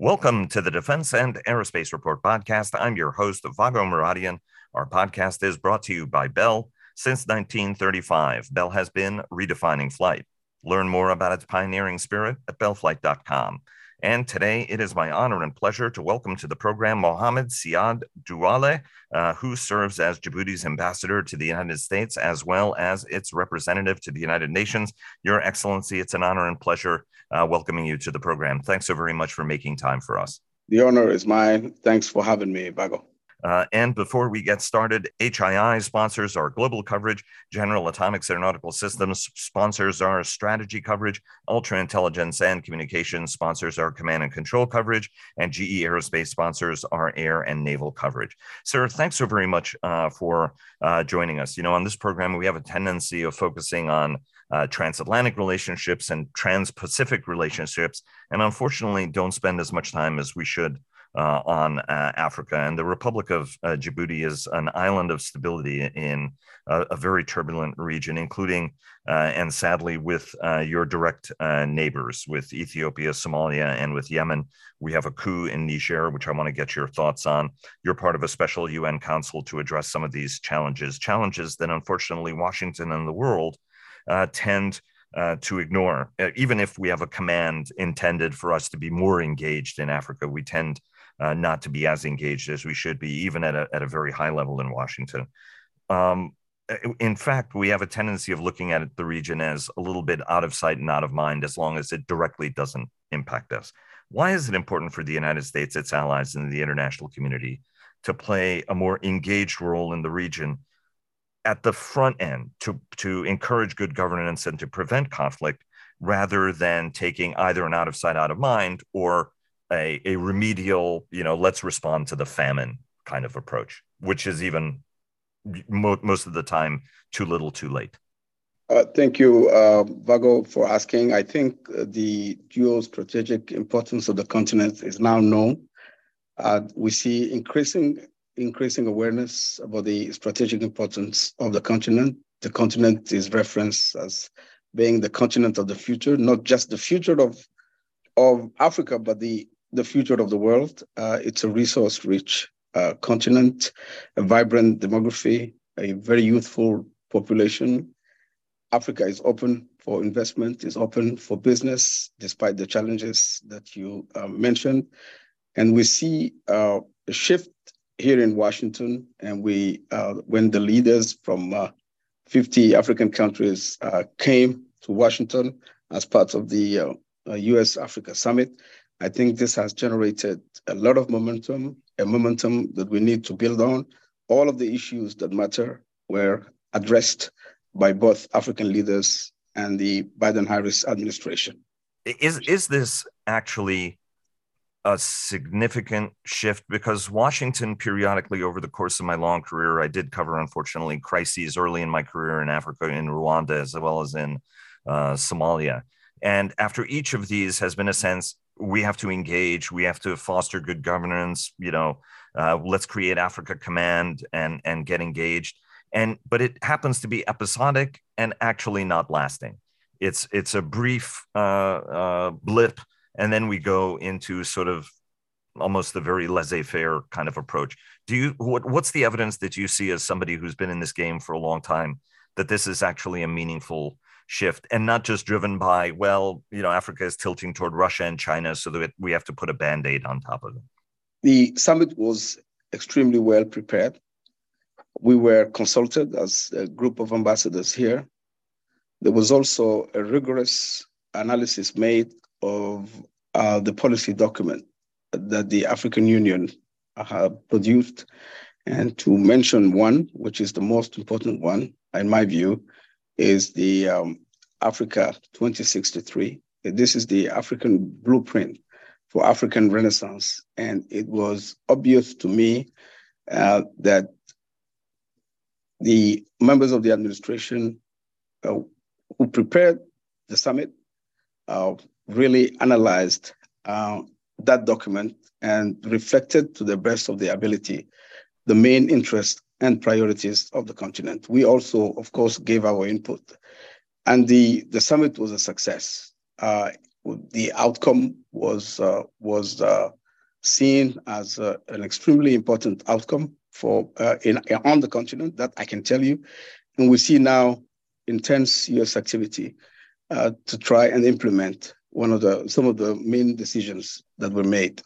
Welcome to the Defense and Aerospace Report podcast. I'm your host, Vago Muradian. Our podcast is brought to you by Bell. Since 1935, Bell has been redefining flight. Learn more about its pioneering spirit at bellflight.com. And today it is my honor and pleasure to welcome to the program Mohamed Siad Doualeh, uh, who serves as Djibouti's ambassador to the United States as well as its representative to the United Nations. Your Excellency, it's an honor and pleasure uh, welcoming you to the program. Thanks so very much for making time for us. The honor is mine. Thanks for having me, Vago. Uh, and before we get started, HII sponsors our global coverage. General Atomics Aeronautical Systems sponsors our strategy coverage. Ultra Intelligence and Communications sponsors our command and control coverage. And GE Aerospace sponsors our air and naval coverage. Sir, thanks so very much uh, for uh, joining us. You know, on this program, we have a tendency of focusing on uh, transatlantic relationships and trans Pacific relationships, and unfortunately, don't spend as much time as we should on uh, Africa. And the Republic of uh, Djibouti is an island of stability in a, a very turbulent region, including uh, and sadly with uh, your direct uh, neighbors, with Ethiopia, Somalia, and with Yemen. We have a coup in Niger, which I want to get your thoughts on. You're part of a special UN council to address some of these challenges, challenges that unfortunately Washington and the world tend. Uh, to ignore. Uh, even if we have a command intended for us to be more engaged in Africa, we tend uh, not to be as engaged as we should be, even at a, at a very high level in Washington. Um, in fact, we have a tendency of looking at the region as a little bit out of sight and out of mind as long as it directly doesn't impact us. Why is it important for the United States, its allies, and the international community to play a more engaged role in the region at the front end to, to encourage good governance and to prevent conflict rather than taking either an out of sight, out of mind or a, a remedial, you know, let's respond to the famine kind of approach, which is even mo- most of the time too little, too late. Uh, thank you, uh, Vago, for asking. I think the geostrategic importance of the continent is now known. Uh, we see increasing increasing awareness about the strategic importance of the continent. The continent is referenced as being the continent of the future, not just the future of of Africa, but the the future of the world. Uh, it's a resource rich uh, continent, a vibrant demography, a very youthful population. Africa is open for investment, is open for business, despite the challenges that you uh, mentioned. And we see uh, a shift here in Washington. And we, uh, when the leaders from uh, 50 African countries came to Washington as part of the US Africa Summit, I think this has generated a lot of momentum, a momentum that we need to build on. All of the issues that matter were addressed by both African leaders and the Biden Harris administration. Is, is this actually a significant shift? Because Washington, periodically over the course of my long career, I did cover, unfortunately, crises early in my career in Africa, in Rwanda, as well as in uh, Somalia. And after each of these has been a sense we have to engage we have to foster good governance you know uh, let's create africa command and and get engaged. And but it happens to be episodic and actually not lasting. It's it's a brief uh, uh, blip and then we go into sort of almost the very laissez-faire kind of approach. Do you what, what's the evidence that you see as somebody who's been in this game for a long time that this is actually a meaningful shift and not just driven by well you know africa is tilting toward russia and china so that we have to put a band-aid on top of it. The summit was extremely well prepared. We were consulted as a group of ambassadors here. There was also a rigorous analysis made of uh, the policy document that the african union uh, produced. And to mention one which is the most important one in my view is the um, Africa 2063. This is the African blueprint for African Renaissance. And it was obvious to me uh, that the members of the administration uh, who prepared the summit uh, really analyzed uh, that document and reflected to the best of their ability the main interests and priorities of the continent. We also, of course, gave our input. And the, the summit was a success. Uh, the outcome was uh, was uh, seen as uh, an extremely important outcome for uh, in, on the continent. That I can tell you, and we see now intense U.S. activity to try and implement one of the some of the main decisions that were made.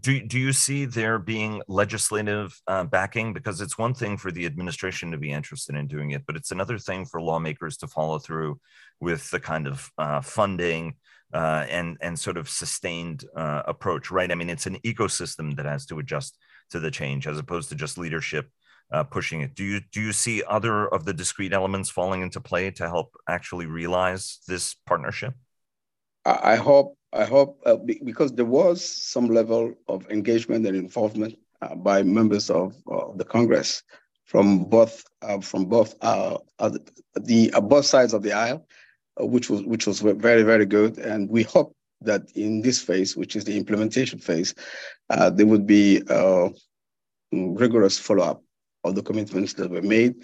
Do, do you see there being legislative uh, backing? Because it's one thing for the administration to be interested in doing it, but it's another thing for lawmakers to follow through with the kind of uh, funding uh, and and sort of sustained uh, approach, right? I mean, it's an ecosystem that has to adjust to the change as opposed to just leadership uh, pushing it. Do you do you see other of the discrete elements falling into play to help actually realize this partnership? I hope I hope uh, because there was some level of engagement and involvement uh, by members of the Congress from both uh, from both uh, the both sides of the aisle, which was which was very very good, and we hope that in this phase, which is the implementation phase, there would be rigorous follow up of the commitments that were made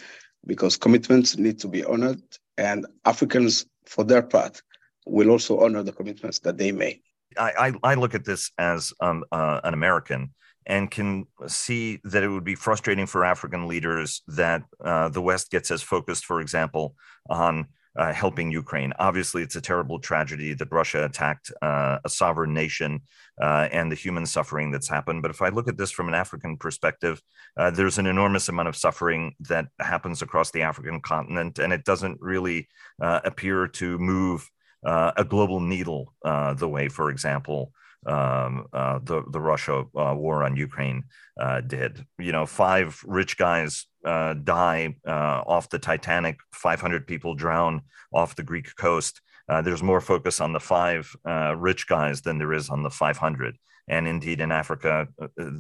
because commitments need to be honored and Africans, for their part, will also honor the commitments that they made. I, I, I look at this as um, uh, an American and can see that it would be frustrating for African leaders that uh, the West gets as focused, for example, on uh, helping Ukraine. Obviously, it's a terrible tragedy that Russia attacked uh, a sovereign nation uh, and the human suffering that's happened. But if I look at this from an African perspective, uh, there's an enormous amount of suffering that happens across the African continent, and it doesn't really uh, appear to move a global needle the way, for example, um, uh, the the Russia uh, war on Ukraine uh, did. You know, five rich guys uh, die uh, off the Titanic, 500 people drown off the Greek coast. Uh, there's more focus on the five rich guys than there is on the 500. And indeed, in Africa,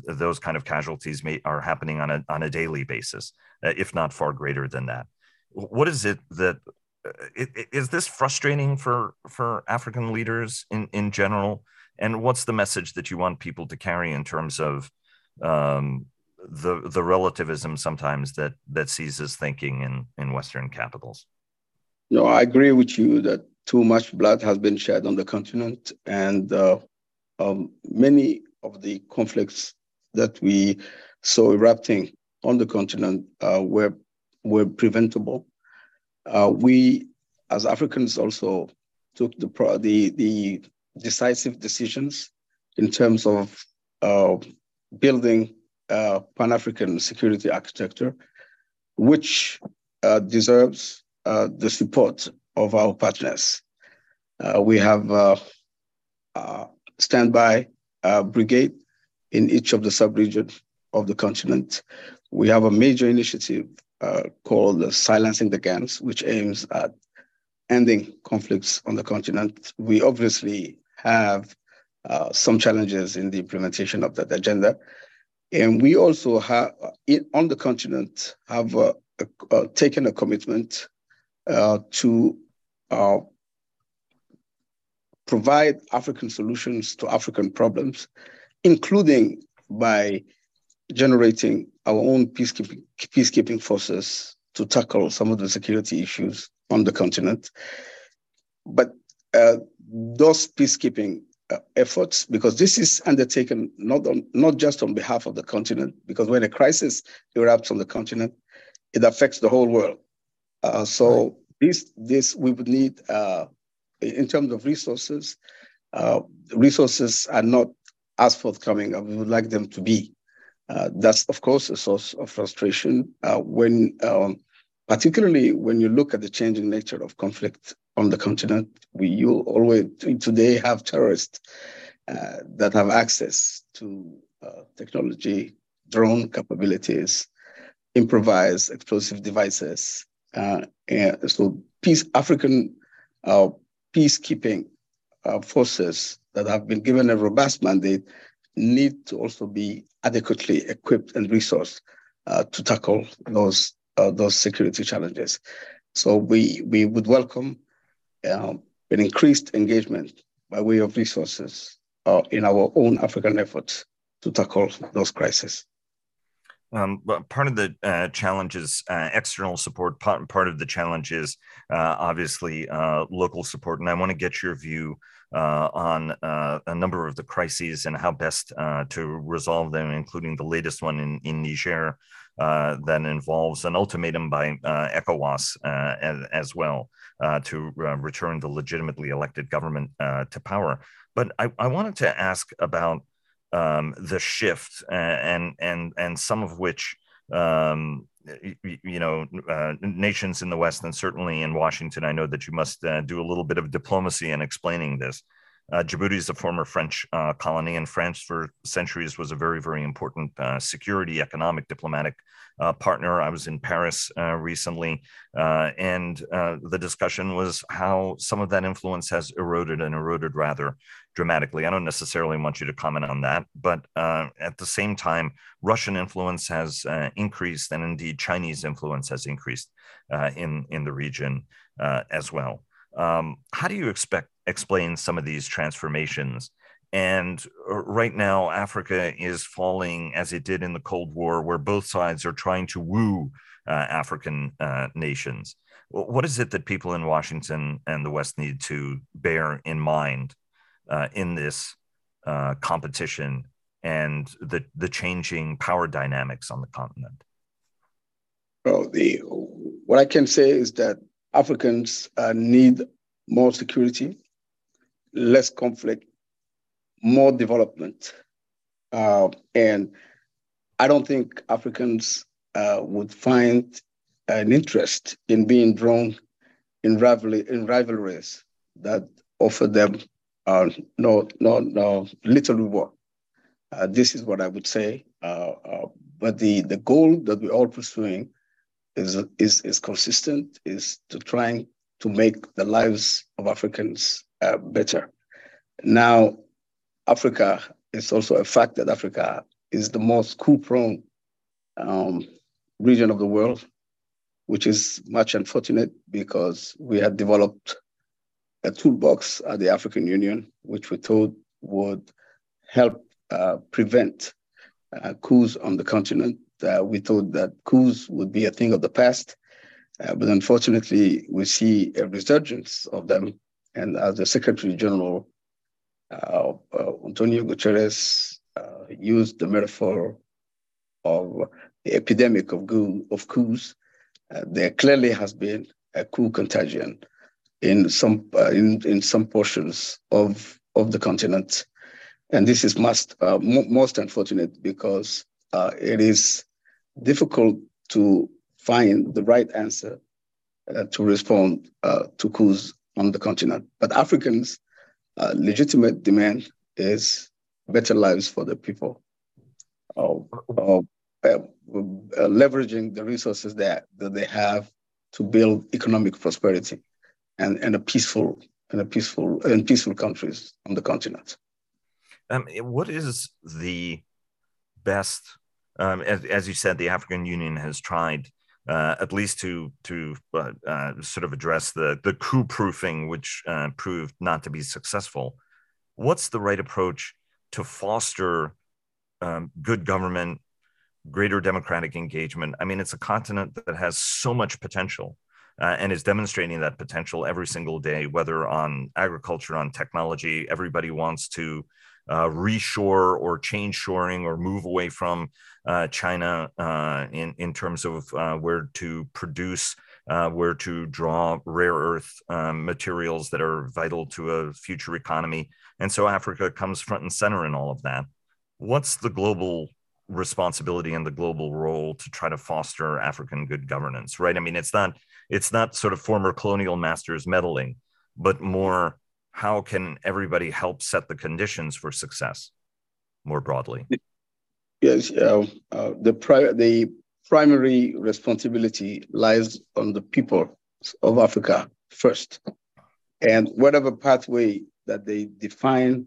those kind of casualties may, are happening on a on a daily basis, if not far greater than that. What is it that is this frustrating for for African leaders in in general? and what's the message that you want people to carry in terms of um, the the relativism sometimes that that seizes thinking in in Western capitals? No, I agree with you that too much blood has been shed on the continent, and uh, um, many of the conflicts that we saw erupting on the continent uh, were were preventable. Uh, we, as Africans, also took the the the decisive decisions in terms of uh, building a Pan African security architecture, which uh, deserves uh, the support of our partners. Uh, we have a standby brigade in each of the sub-regions of the continent. We have a major initiative uh, called Silencing the Guns, which aims at ending conflicts on the continent. We obviously have uh, some challenges in the implementation of that agenda. And we also have, in, on the continent, have uh, uh, taken a commitment uh, to uh, provide African solutions to African problems, including by generating our own peacekeeping, peacekeeping forces to tackle some of the security issues on the continent. But uh, those peacekeeping uh, efforts, because this is undertaken not on, not just on behalf of the continent, because when a crisis erupts on the continent, it affects the whole world. Uh, so right. this this we would need uh, in terms of resources. Uh, resources are not as forthcoming as we would like them to be. Uh, that's of course a source of frustration when. Um, particularly when you look at the changing nature of conflict on the continent. We you always today have terrorists uh, that have access to uh, technology, drone capabilities, improvised explosive devices. Uh, so, peace African uh, peacekeeping uh, forces that have been given a robust mandate need to also be adequately equipped and resourced uh, to tackle those those security challenges. So we we would welcome um, an increased engagement by way of resources uh, in our own African efforts to tackle those crises. Um, part of the uh, challenge is uh, external support. Part, part of the challenge is uh, obviously uh, local support. And I want to get your view uh, on uh, a number of the crises and how best to resolve them, including the latest one in, in Niger that involves an ultimatum by ECOWAS as, as, well to return the legitimately elected government to power. But I, I wanted to ask about um, the shift and and and some of which um, you know uh, nations in the West and certainly in Washington. I know that you must uh, do a little bit of diplomacy in explaining this. Uh, Djibouti is a former French uh, colony, and France for centuries was a very, very important uh, security, economic, diplomatic uh, partner. I was in Paris uh, recently, uh, and the discussion was how some of that influence has eroded and eroded rather dramatically. I don't necessarily want you to comment on that, but at the same time, Russian influence has increased, and indeed Chinese influence has increased in in the region as well. Um, how do you expect explain some of these transformations? And uh, right now, Africa is falling as it did in the Cold War, where both sides are trying to woo uh, African uh, nations. What is it that people in Washington and the West need to bear in mind uh, in this uh, competition and the, the changing power dynamics on the continent? Well, the, what I can say is that Africans uh, need more security, less conflict, more development. Uh, and I don't think Africans uh, would find an interest in being drawn in, rivalry, in rivalries that offer them uh, no, no, no little reward. Uh, this is what I would say. Uh, uh, but the, the goal that we're all pursuing is, is, is consistent, is to trying to make the lives of Africans uh, better. Now, Africa is also a fact that Africa is the most coup-prone um, region of the world, which is much unfortunate because we had developed a toolbox at the African Union, which we thought would help uh, prevent uh, coups on the continent. Uh, we thought that coups would be a thing of the past, uh, but unfortunately, we see a resurgence of them. And as the Secretary General uh, uh, Antonio Guterres uh, used the metaphor of the epidemic of, goo, of coups. there clearly has been a coup contagion in some in, in some portions of of the continent, and this is most most unfortunate because it is difficult to find the right answer uh, to respond uh, to coups on the continent. But Africans uh, legitimate demand is better lives for the people. Uh, uh, leveraging the resources that, that they have to build economic prosperity and, and a peaceful and a peaceful and peaceful countries on the continent. Um, what is the best? Um, as, as you said, the African Union has tried uh, at least to to uh, uh, sort of address the the coup proofing, which uh, proved not to be successful. What's the right approach to foster um, good government, greater democratic engagement? I mean, it's a continent that has so much potential. Uh, and is demonstrating that potential every single day, whether on agriculture, on technology. Everybody wants to uh, reshore or change shoring or move away from uh, China uh, in, in terms of uh, where to produce, uh, where to draw rare earth um, materials that are vital to a future economy. And so Africa comes front and center in all of that. What's the global responsibility and the global role to try to foster African good governance, right? I mean, it's not it's not sort of former colonial masters meddling, but more how can everybody help set the conditions for success more broadly? Yes, uh, uh, the, pri- the primary responsibility lies on the people of Africa first. And whatever pathway that they define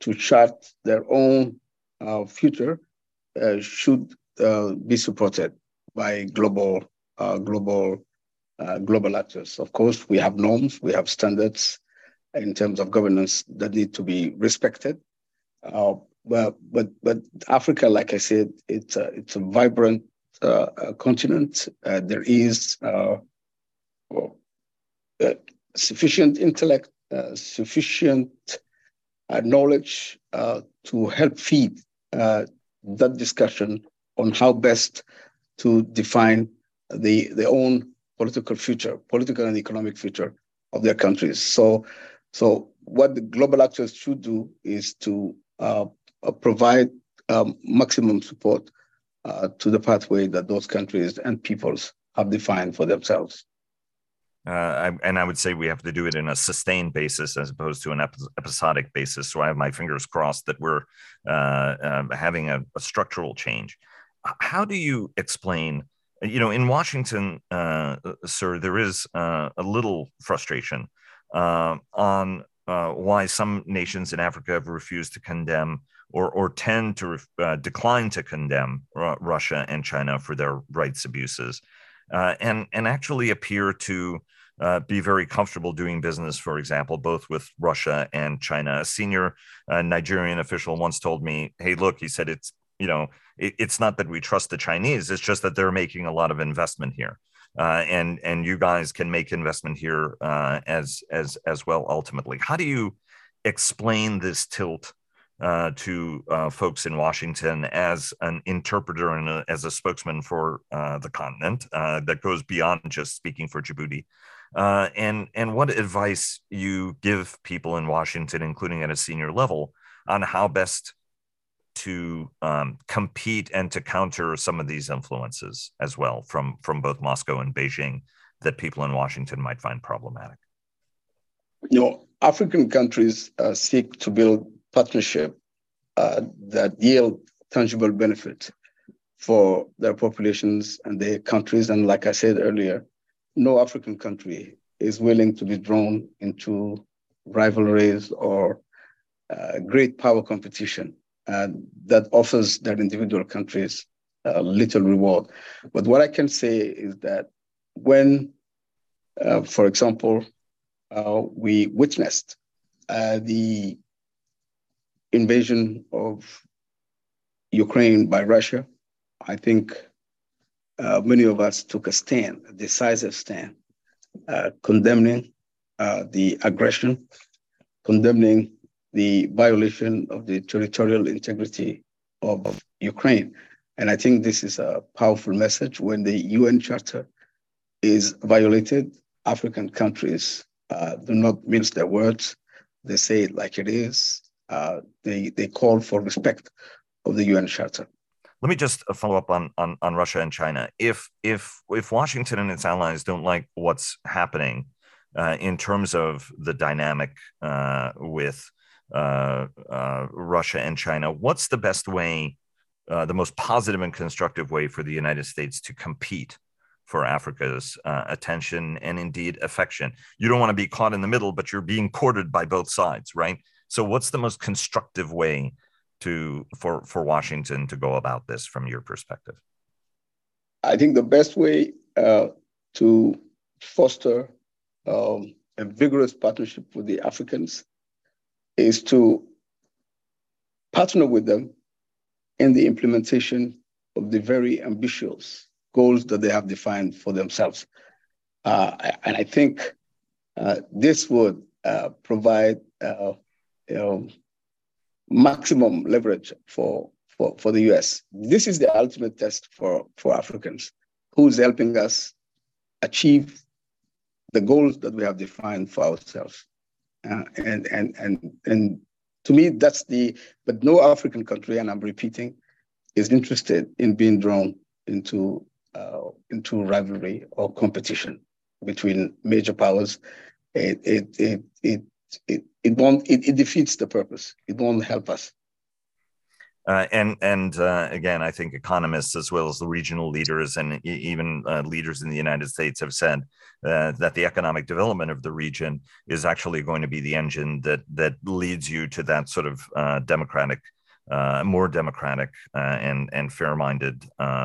to chart their own uh, future uh, should uh, be supported by global, uh, global, global actors. Of course, we have norms, we have standards, in terms of governance that need to be respected. Uh, but but but Africa, like I said, it's a it's a vibrant uh, continent. Uh, there is uh, sufficient intellect, sufficient knowledge to help feed that discussion on how best to define the their own political future, political and economic future of their countries. So, so what the global actors should do is to uh, provide um, maximum support uh, to the pathway that those countries and peoples have defined for themselves. Uh, I, and I would say we have to do it in a sustained basis as opposed to an episodic basis. So I have my fingers crossed that we're uh, uh, having a, a, structural change. How do you explain? You know, in Washington, uh, sir, there is uh, a little frustration uh, on why some nations in Africa have refused to condemn or, or tend to uh, decline to condemn R- Russia and China for their rights abuses, uh, and and actually appear to uh, be very comfortable doing business, for example, both with Russia and China. A senior uh, Nigerian official once told me, "Hey, look," he said, "it's you know, it, it's not that we trust the Chinese; it's just that they're making a lot of investment here." Uh, and and you guys can make investment here uh, as as as well ultimately. How do you explain this tilt uh, to uh, folks in Washington as an interpreter and a, as a spokesman for uh, the continent uh, that goes beyond just speaking for Djibouti. And and what advice you give people in Washington, including at a senior level, on how best to um, compete and to counter some of these influences as well from from both Moscow and Beijing that people in Washington might find problematic. You know, African countries uh, seek to build partnership uh, that yield tangible benefit for their populations and their countries. And like I said earlier, no African country is willing to be drawn into rivalries or uh, great power competition that offers their individual countries uh, little reward. But what I can say is that when, uh, for example, uh, we witnessed uh, the invasion of Ukraine by Russia, I think uh, many of us took a stand, a decisive stand, uh, condemning uh, the aggression, condemning the violation of the territorial integrity of Ukraine. And I think this is a powerful message when the UN Charter is violated. African countries uh, do not mince their words. They say it like it is uh, they they call for respect of the UN Charter. Let me just follow up on, on on Russia and China. If if if Washington and its allies don't like what's happening uh, in terms of the dynamic uh, with uh, uh, Russia and China, what's the best way, the most positive and constructive way for the United States to compete for Africa's attention and indeed affection? You don't want to be caught in the middle, but you're being courted by both sides, right? So, what's the most constructive way to for for Washington to go about this from your perspective? I think the best way uh, to foster um, a vigorous partnership with the Africans is to partner with them in the implementation of the very ambitious goals that they have defined for themselves. Uh, and I think uh, this would uh, provide uh, you know, maximum leverage for, for, for the US. This is the ultimate test for, for Africans. Who's helping us achieve the goals that we have defined for ourselves? Uh, and, and, and, and to me, that's the, but no African country, and I'm repeating, is interested in being drawn into, uh, into rivalry or competition between major powers. It, it, it, it, it, it won't it, it defeats the purpose it won't help us uh, and and uh, again, I think economists as well as the regional leaders and even uh, leaders in the United States have said uh, that the economic development of the region is actually going to be the engine that that leads you to that sort of uh, democratic, uh, more democratic and and fair-minded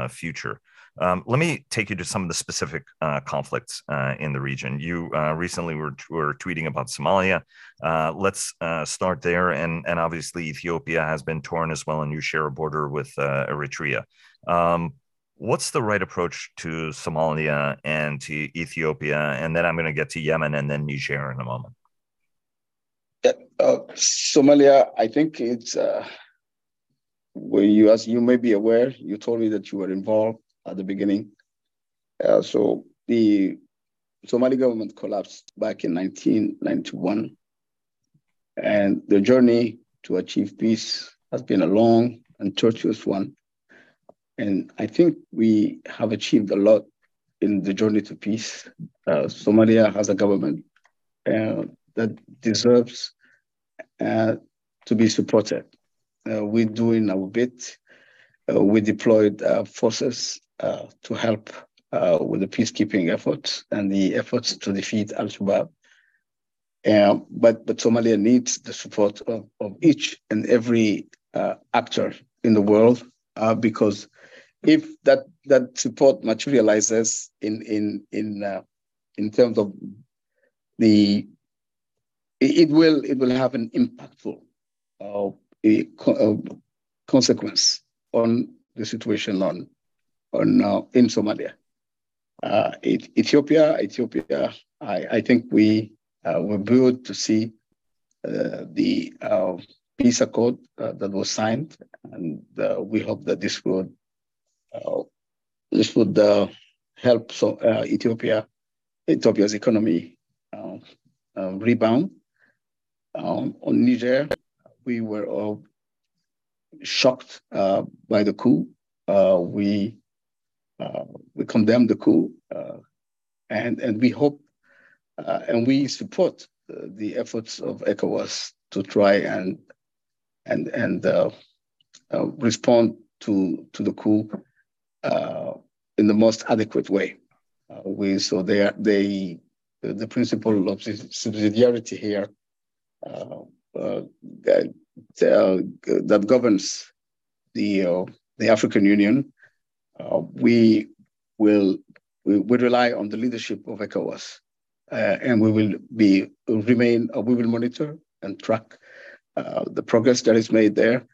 future. Um, let me take you to some of the specific uh, conflicts uh, in the region. You uh, recently were, were tweeting about Somalia. Uh, let's uh, start there. And, and obviously, Ethiopia has been torn as well, and you share a border with uh, Eritrea. Um, what's the right approach to Somalia and to Ethiopia? And then I'm going to get to Yemen and then Niger in a moment. Yeah, Somalia, I think it's where you, as you may be aware, you told me that you were involved at the beginning. Uh, so the Somali government collapsed back in 1991. And the journey to achieve peace has been a long and tortuous one. And I think we have achieved a lot in the journey to peace. Uh, Somalia has a government uh, that deserves uh, to be supported. Uh, we're doing our bit. Uh, we deployed uh, forces uh, to help uh, with the peacekeeping efforts and the efforts to defeat Al Shabaab. Um, but, but Somalia needs the support of, of each and every uh, actor in the world uh, because if that, that support materializes in, in, in, uh, in terms of the, it, will, it will have an impactful a, consequence on the situation on on uh, in Somalia. Uh, Ethiopia, Ethiopia, I, I think we uh, were good to see uh, the uh, peace accord uh, that was signed, and we hope that this would this would help so, Ethiopia, Ethiopia's economy rebound. Um, on Niger, we were all shocked by the coup. we uh, we condemn the coup, uh, and and we hope uh, and we support the efforts of ECOWAS to try and and and respond to to the coup in the most adequate way. we so they they the principle of subsidiarity here uh, uh, that, uh, that, governs the the African Union uh, we will we will rely on the leadership of ECOWAS, uh, and we will be remain uh, we will monitor and track the progress that is made there,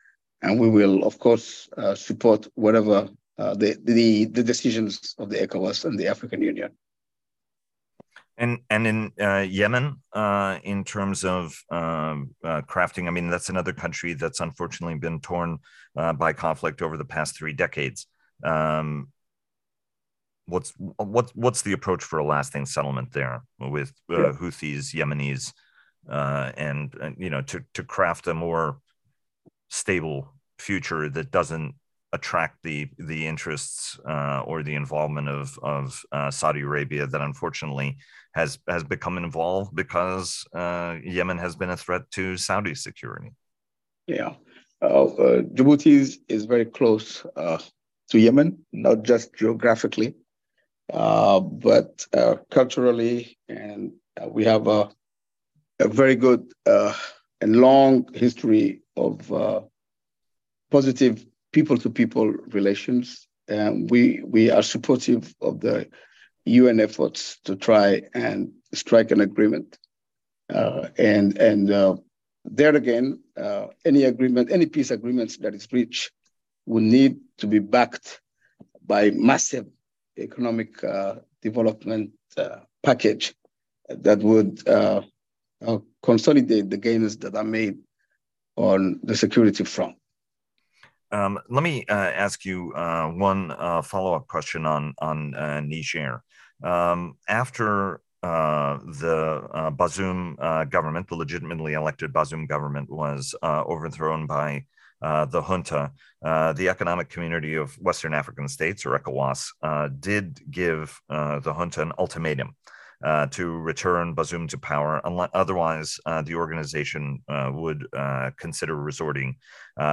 and we will of course support whatever the, the the decisions of the ECOWAS and the African Union. And and in uh, Yemen, uh, in terms of um, uh, crafting, I mean that's another country that's unfortunately been torn by conflict over the past three decades. Um, what's what what's the approach for a lasting settlement there with uh, yeah. Houthis, Yemenis, uh, and, and you know to to craft a more stable future that doesn't attract the the interests uh, or the involvement of of uh, Saudi Arabia that unfortunately has has become involved because uh, Yemen has been a threat to Saudi security. Yeah, uh, Djibouti is, is very close uh, to Yemen, not just geographically, uh, but culturally. And we have a, a very good and long history of positive people to people relations. And we, we are supportive of the UN efforts to try and strike an agreement. Uh, and and there again, any agreement, any peace agreements that is reached will need to be backed by massive economic uh, development uh, package that would uh, uh, consolidate the gains that are made on the security front. Um, let me uh, ask you uh, one follow-up question on on Niger. Um, after the Bazoum government, the legitimately elected Bazoum government, was overthrown by uh, the junta, uh, the Economic Community of Western African States, or ECOWAS, uh, did give uh, the junta an ultimatum uh, to return Bazoum to power. Otherwise, uh, the organization uh, would uh, consider resorting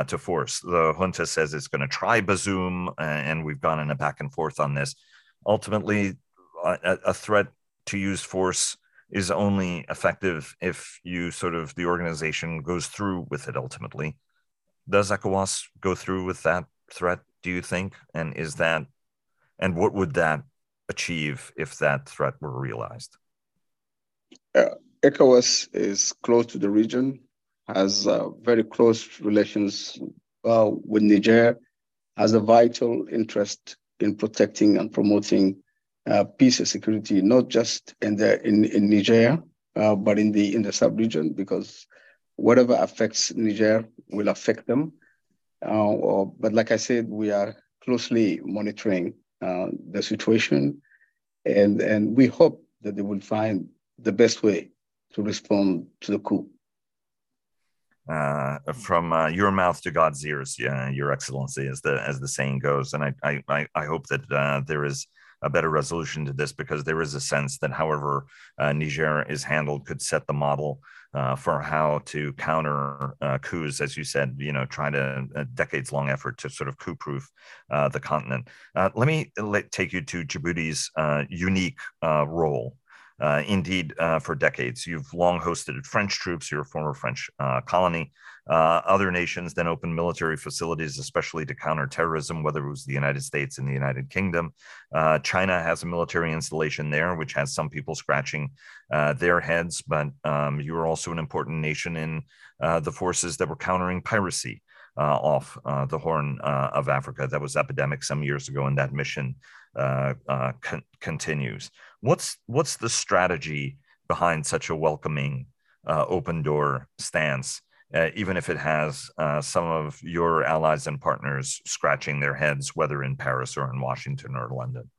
to force. The junta says it's going to try Bazoum, and we've gone in a back and forth on this. Ultimately, a, a threat to use force is only effective if you sort of the organization goes through with it ultimately does ECOWAS go through with that threat, do you think? And is that And what would that achieve if that threat were realized? Uh, ECOWAS is close to the region, has uh, very close relations uh, with Niger, has a vital interest in protecting and promoting uh, peace and security, not just in the in, in Niger, uh, but in the in the sub-region, because whatever affects Niger will affect them. Uh, or, but like I said, we are closely monitoring uh, the situation, and and we hope that they will find the best way to respond to the coup. Uh, from uh, your mouth to God's ears, yeah, Your Excellency, as the as the saying goes, and I I I hope that uh, there is a better resolution to this because there is a sense that however uh, Niger is handled could set the model uh, for how to counter uh, coups, as you said, you know, try to a decades long effort to sort of coup proof uh, the continent. Uh, let me let, take you to Djibouti's uh, unique role uh, indeed, uh, for decades. You've long hosted French troops, you're former French uh, colony. Uh, other nations then opened military facilities, especially to counter terrorism, whether it was the United States and the United Kingdom. Uh, China has a military installation there, which has some people scratching uh, their heads, but um, you are also an important nation in the forces that were countering piracy. Uh, off uh, the Horn uh, of Africa that was epidemic some years ago, and that mission con- continues. What's what's the strategy behind such a welcoming, open door stance? Uh, even if it has uh, some of your allies and partners scratching their heads, whether in Paris or in Washington or London?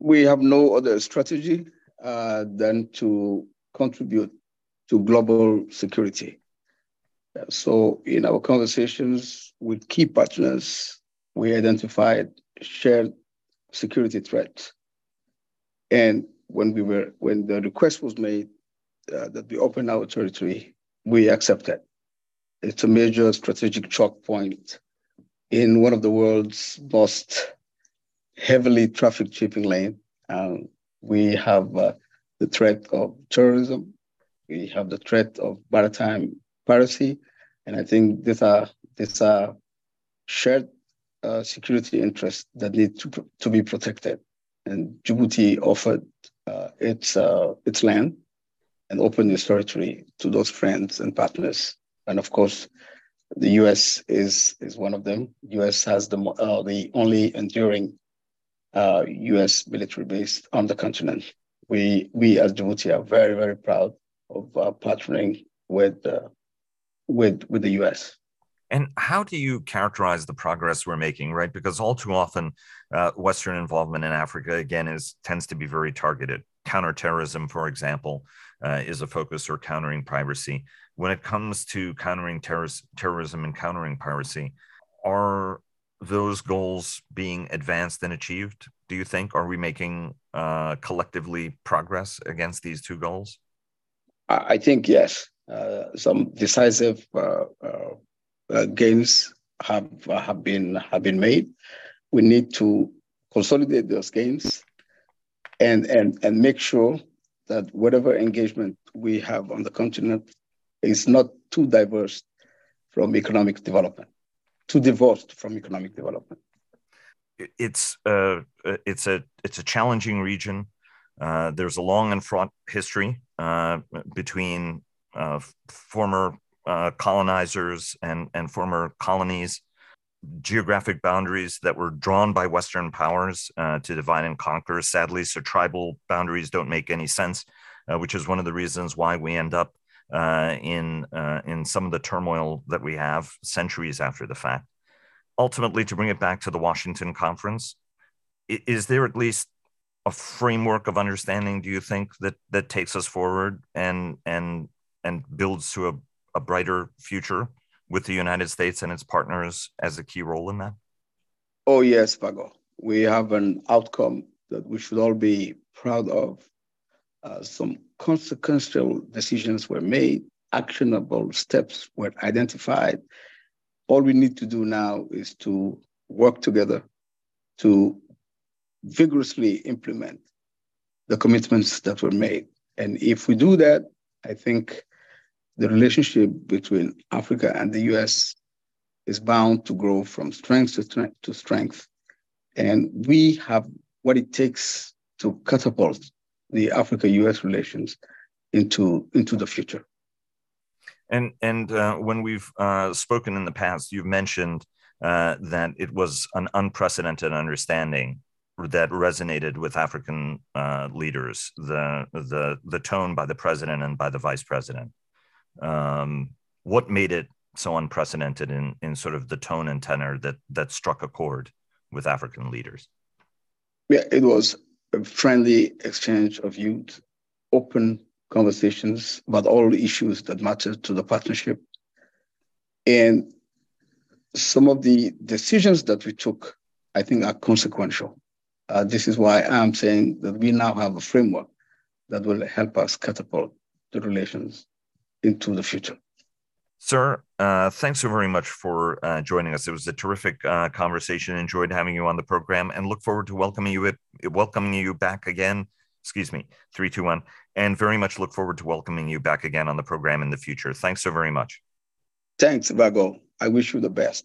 We have no other strategy uh, than to contribute to global security. So, in our conversations with key partners, we identified shared security threats. And when we were when the request was made uh, that we open our territory, we accepted. It's a major strategic choke point in one of the world's most heavily trafficked shipping lane. Um, we have uh, the threat of terrorism. We have the threat of maritime piracy, and I think these are these are shared uh, security interests that need to, to be protected. And Djibouti offered uh, its uh, its land and opened its territory to those friends and partners. And of course, the U.S. is is one of them. U.S. has the uh, the only enduring U.S. Uh, military base on the continent. We we as Djibouti are very very proud of partnering with uh, with with the U.S. And how do you characterize the progress we're making, right? Because all too often, uh, Western involvement in Africa again is tends to be very targeted. Counterterrorism, for example, uh, is a focus, or countering piracy. When it comes to countering terrorism and countering piracy, are those goals being advanced and achieved? Do you think? Are we making uh, collectively progress against these two goals? I think yes. Uh, some decisive uh, uh, gains have have been have been made. We need to consolidate those gains and and and make sure that whatever engagement we have on the continent is not too diverse from economic development, too divorced from economic development. It's uh, it's a it's a challenging region. Uh, there's a long and fraught history uh, between uh, former uh, colonizers and, and former colonies, geographic boundaries that were drawn by Western powers uh, to divide and conquer. Sadly, so tribal boundaries don't make any sense, uh, which is one of the reasons why we end up uh, in uh, in some of the turmoil that we have centuries after the fact. Ultimately, to bring it back to the Washington conference, is there at least a framework of understanding? Do you think that that takes us forward and and and builds to a a brighter future with the United States and its partners as a key role in that? Oh, yes, Vago. We have an outcome that we should all be proud of. Uh, some consequential decisions were made, actionable steps were identified. All we need to do now is to work together to vigorously implement the commitments that were made. And if we do that, I think the relationship between Africa and the US is bound to grow from strength to strength, to strength And we have what it takes to catapult the Africa-U.S. relations into into the future. And and uh, when we've uh, spoken in the past, you've mentioned uh, that it was an unprecedented understanding that resonated with African uh, leaders. The the the tone by the president and by the vice president. Um, what made it so unprecedented in in sort of the tone and tenor that that struck a chord with African leaders? Yeah, it was a friendly exchange of views, open conversations about all the issues that matter to the partnership. And some of the decisions that we took, I think, are consequential. Uh, this is why I'm saying that we now have a framework that will help us catapult the relations into the future. Sir, uh, thanks so very much for uh, joining us. It was a terrific uh, conversation. Enjoyed having you on the program, and look forward to welcoming you welcoming you back again. Excuse me, three, two, one, and very much look forward to welcoming you back again on the program in the future. Thanks so very much. Thanks, Vago. I wish you the best.